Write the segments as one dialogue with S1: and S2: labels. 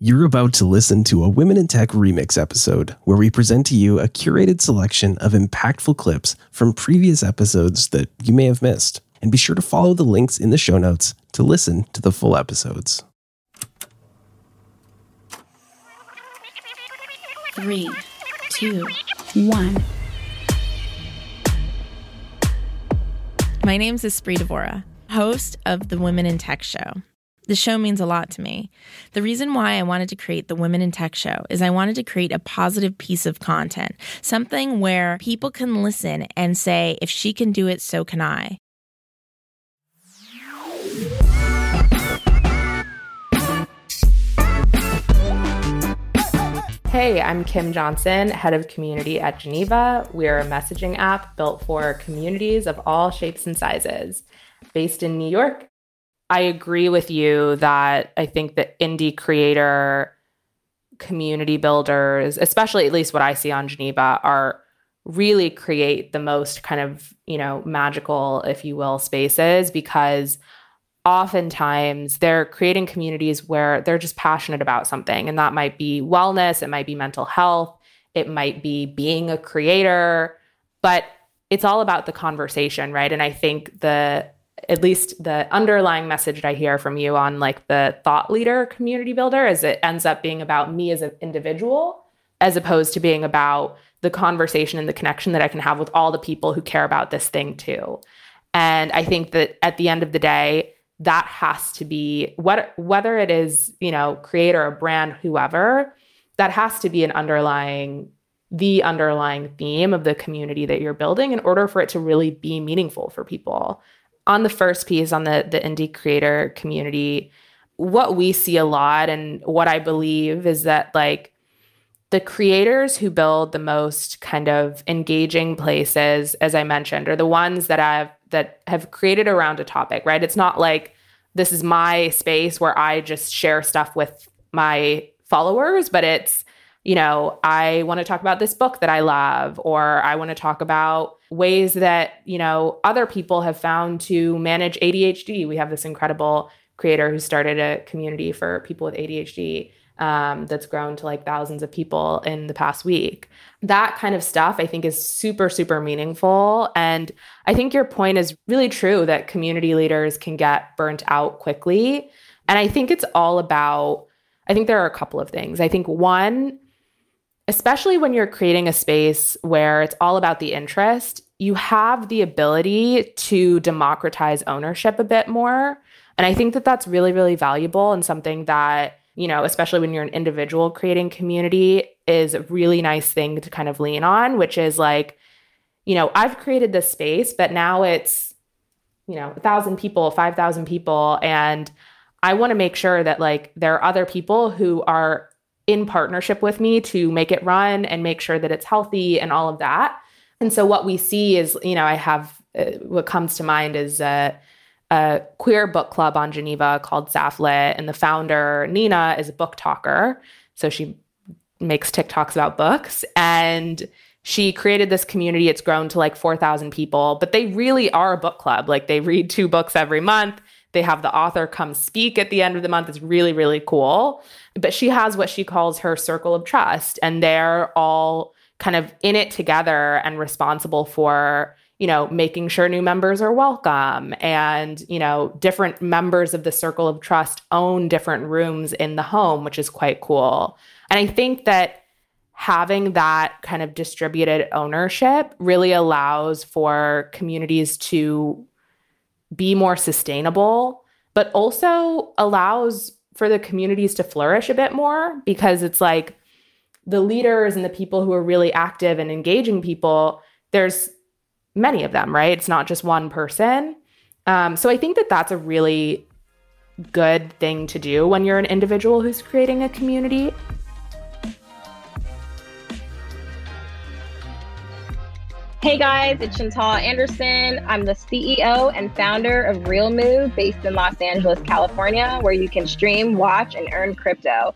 S1: You're about to listen to a Women in Tech remix episode where we present to you a curated selection of impactful clips from previous episodes that you may have missed. And be sure to follow the links in the show notes to listen to the full episodes.
S2: Three, two, one. My name is Espree Devora, host of the Women in Tech Show. The show means a lot to me. The reason why I wanted to create the Women in Tech show is I wanted to create a positive piece of content, something where people can listen and say, if she can do it, so can I.
S3: Hey, I'm Kim Johnson, head of community at Geneva. We're a messaging app built for communities of all shapes and sizes. Based in New York, I agree with you that I think the indie creator community builders, especially at least what I see on Geneva, are really create the most kind of, you know, magical, if you will, spaces because oftentimes they're creating communities where they're just passionate about something. And that might be wellness, it might be mental health, it might be being a creator, but it's all about the conversation, right? And I think the at least the underlying message that I hear from you on like the thought leader community builder is it ends up being about me as an individual as opposed to being about the conversation and the connection that I can have with all the people who care about this thing too. And I think that at the end of the day, that has to be what whether it is, you know, creator or brand, whoever, that has to be an underlying the underlying theme of the community that you're building in order for it to really be meaningful for people on the first piece on the the indie creator community, what we see a lot and what I believe is that like the creators who build the most kind of engaging places, as I mentioned, are the ones that I've that have created around a topic, right? It's not like this is my space where I just share stuff with my followers, but it's you know, I want to talk about this book that I love, or I want to talk about ways that, you know, other people have found to manage ADHD. We have this incredible creator who started a community for people with ADHD um, that's grown to like thousands of people in the past week. That kind of stuff I think is super, super meaningful. And I think your point is really true that community leaders can get burnt out quickly. And I think it's all about, I think there are a couple of things. I think one, especially when you're creating a space where it's all about the interest, you have the ability to democratize ownership a bit more. And I think that that's really, really valuable and something that, you know, especially when you're an individual creating community, is a really nice thing to kind of lean on, which is like, you know, I've created this space, but now it's, you know, a thousand people, 5,000 people. And I want to make sure that like there are other people who are in partnership with me to make it run and make sure that it's healthy and all of that. And so what we see is, you know, I have uh, what comes to mind is a, a queer book club on Geneva called Safflet, and the founder Nina is a book talker, so she makes TikToks about books and she created this community. It's grown to like 4,000 people, but they really are a book club. Like they read two books every month. They have the author come speak at the end of the month. It's really, really cool. But she has what she calls her circle of trust, and they're all kind of in it together and responsible for you know making sure new members are welcome and you know different members of the circle of trust own different rooms in the home which is quite cool and i think that having that kind of distributed ownership really allows for communities to be more sustainable, but also allows for the communities to flourish a bit more because it's like the leaders and the people who are really active and engaging people, there's many of them, right? It's not just one person. Um, so I think that that's a really good thing to do when you're an individual who's creating a community.
S4: Hey guys, it's Chantal Anderson. I'm the CEO and founder of Real Move based in Los Angeles, California, where you can stream, watch, and earn crypto.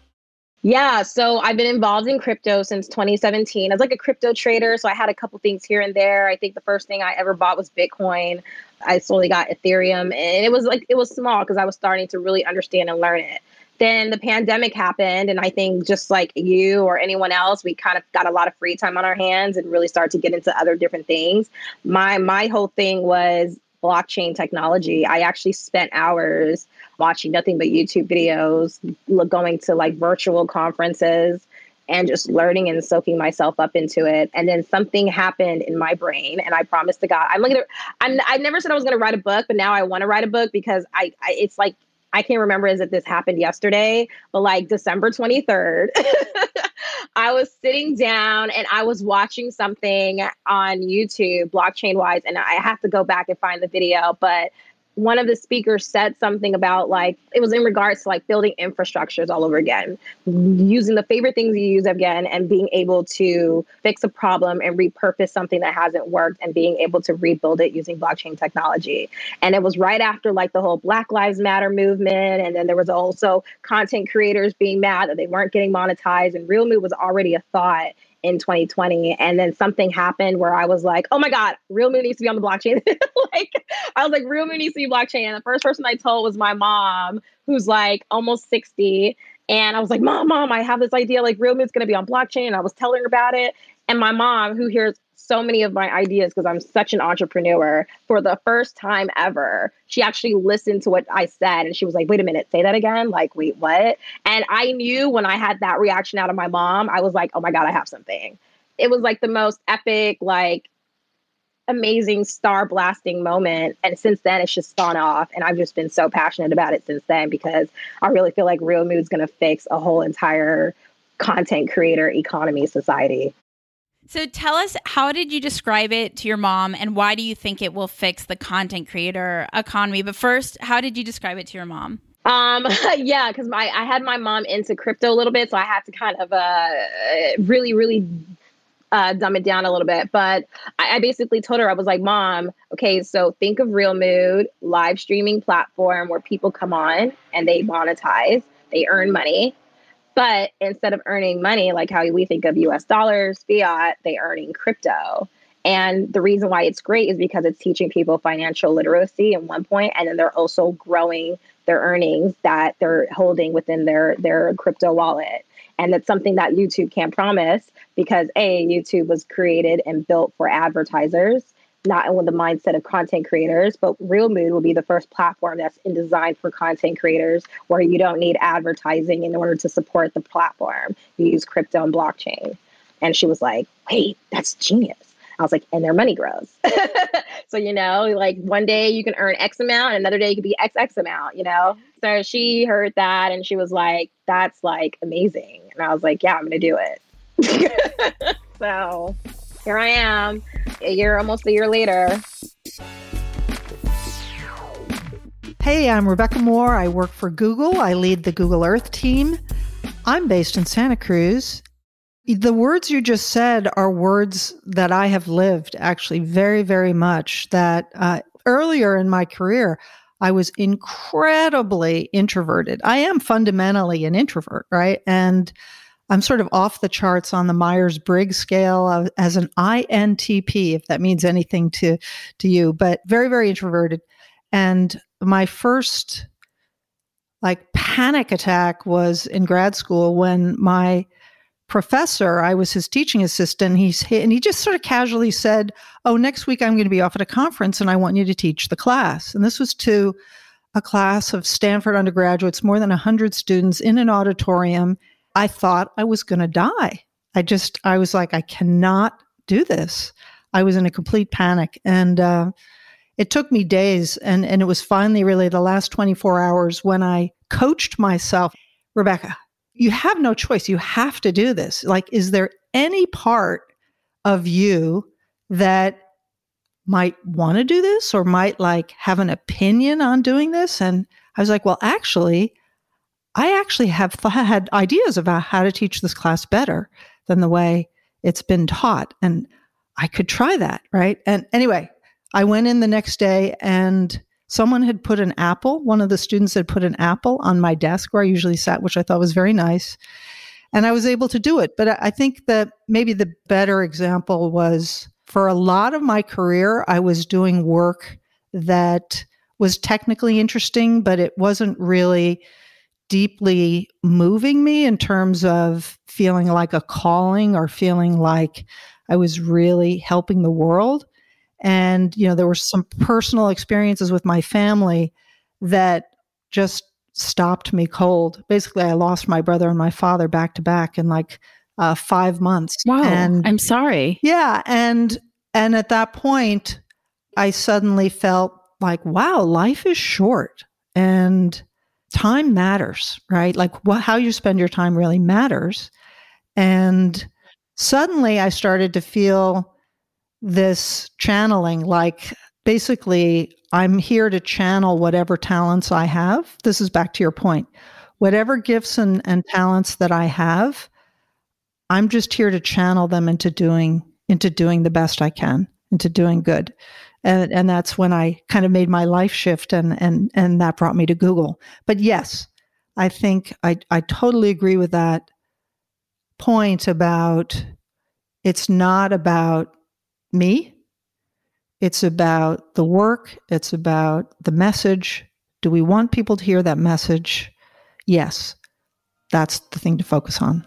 S4: Yeah, so I've been involved in crypto since 2017 I was like a crypto trader. So I had a couple things here and there. I think the first thing I ever bought was Bitcoin. I slowly got Ethereum, and it was like it was small because I was starting to really understand and learn it then the pandemic happened and i think just like you or anyone else we kind of got a lot of free time on our hands and really started to get into other different things my my whole thing was blockchain technology i actually spent hours watching nothing but youtube videos going to like virtual conferences and just learning and soaking myself up into it. And then something happened in my brain, and I promised to God, I'm gonna. I'm. I never said I was gonna write a book, but now I want to write a book because I, I. It's like I can't remember as if this happened yesterday, but like December 23rd, I was sitting down and I was watching something on YouTube, blockchain wise, and I have to go back and find the video, but one of the speakers said something about like it was in regards to like building infrastructures all over again using the favorite things you use again and being able to fix a problem and repurpose something that hasn't worked and being able to rebuild it using blockchain technology. And it was right after like the whole black lives matter movement and then there was also content creators being mad that they weren't getting monetized and real move was already a thought in 2020 and then something happened where i was like oh my god real moon needs to be on the blockchain. Like i was like real moon needs to be blockchain. And the first person i told was my mom who's like almost 60 and i was like mom mom i have this idea like real moon's going to be on blockchain. And i was telling her about it. And my mom who hears so many of my ideas because I'm such an entrepreneur. For the first time ever, she actually listened to what I said and she was like, wait a minute, say that again. Like, wait, what? And I knew when I had that reaction out of my mom, I was like, oh my God, I have something. It was like the most epic, like, amazing star blasting moment. And since then, it's just gone off. And I've just been so passionate about it since then because I really feel like Real Mood's going to fix a whole entire content creator economy society.
S2: So tell us, how did you describe it to your mom, and why do you think it will fix the content creator economy? But first, how did you describe it to your mom?
S4: Um, yeah, because my I had my mom into crypto a little bit, so I had to kind of uh really, really uh, dumb it down a little bit. But I, I, basically told her, I was like, Mom, okay, so think of Real Mood, live streaming platform where people come on and they monetize, they earn money. But instead of earning money like how we think of US dollars, fiat, they earning crypto. And the reason why it's great is because it's teaching people financial literacy at one point, and then they're also growing their earnings that they're holding within their their crypto wallet. And that's something that YouTube can't promise because a YouTube was created and built for advertisers not with the mindset of content creators, but Real Mood will be the first platform that's in designed for content creators where you don't need advertising in order to support the platform. You use crypto and blockchain. And she was like, wait, that's genius. I was like, and their money grows. so, you know, like one day you can earn X amount, another day it could be XX amount, you know? So she heard that and she was like, that's like amazing. And I was like, yeah, I'm going to do it. so here I am, a year, almost a year later.
S5: Hey, I'm Rebecca Moore. I work for Google. I lead the Google Earth team. I'm based in Santa Cruz. The words you just said are words that I have lived actually very, very much. That uh, earlier in my career, I was incredibly introverted. I am fundamentally an introvert, right? And I'm sort of off the charts on the Myers Briggs scale uh, as an INTP, if that means anything to, to you, but very, very introverted. And my first like panic attack was in grad school when my professor, I was his teaching assistant, he's and he just sort of casually said, "Oh, next week I'm going to be off at a conference and I want you to teach the class." And this was to a class of Stanford undergraduates, more than 100 students in an auditorium I thought I was going to die. I just, I was like, I cannot do this. I was in a complete panic. And uh, it took me days. And, and it was finally really the last 24 hours when I coached myself Rebecca, you have no choice. You have to do this. Like, is there any part of you that might want to do this or might like have an opinion on doing this? And I was like, well, actually, I actually have th- had ideas about how to teach this class better than the way it's been taught. And I could try that, right? And anyway, I went in the next day and someone had put an apple, one of the students had put an apple on my desk where I usually sat, which I thought was very nice. And I was able to do it. But I think that maybe the better example was for a lot of my career, I was doing work that was technically interesting, but it wasn't really deeply moving me in terms of feeling like a calling or feeling like I was really helping the world. And, you know, there were some personal experiences with my family that just stopped me cold. Basically, I lost my brother and my father back to back in like uh, five months.
S2: Wow.
S5: And
S2: I'm sorry.
S5: yeah, and and at that point, I suddenly felt like, wow, life is short and time matters, right? Like how you spend your time really matters. And suddenly I started to feel this channeling like basically I'm here to channel whatever talents I have. This is back to your point. Whatever gifts and, and talents that I have, I'm just here to channel them into doing into doing the best I can, into doing good. And and that's when I kind of made my life shift and and and that brought me to Google. But yes, I think I I totally agree with that point about it's not about me. It's about the work, it's about the message. Do we want people to hear that message? Yes. That's the thing to focus on.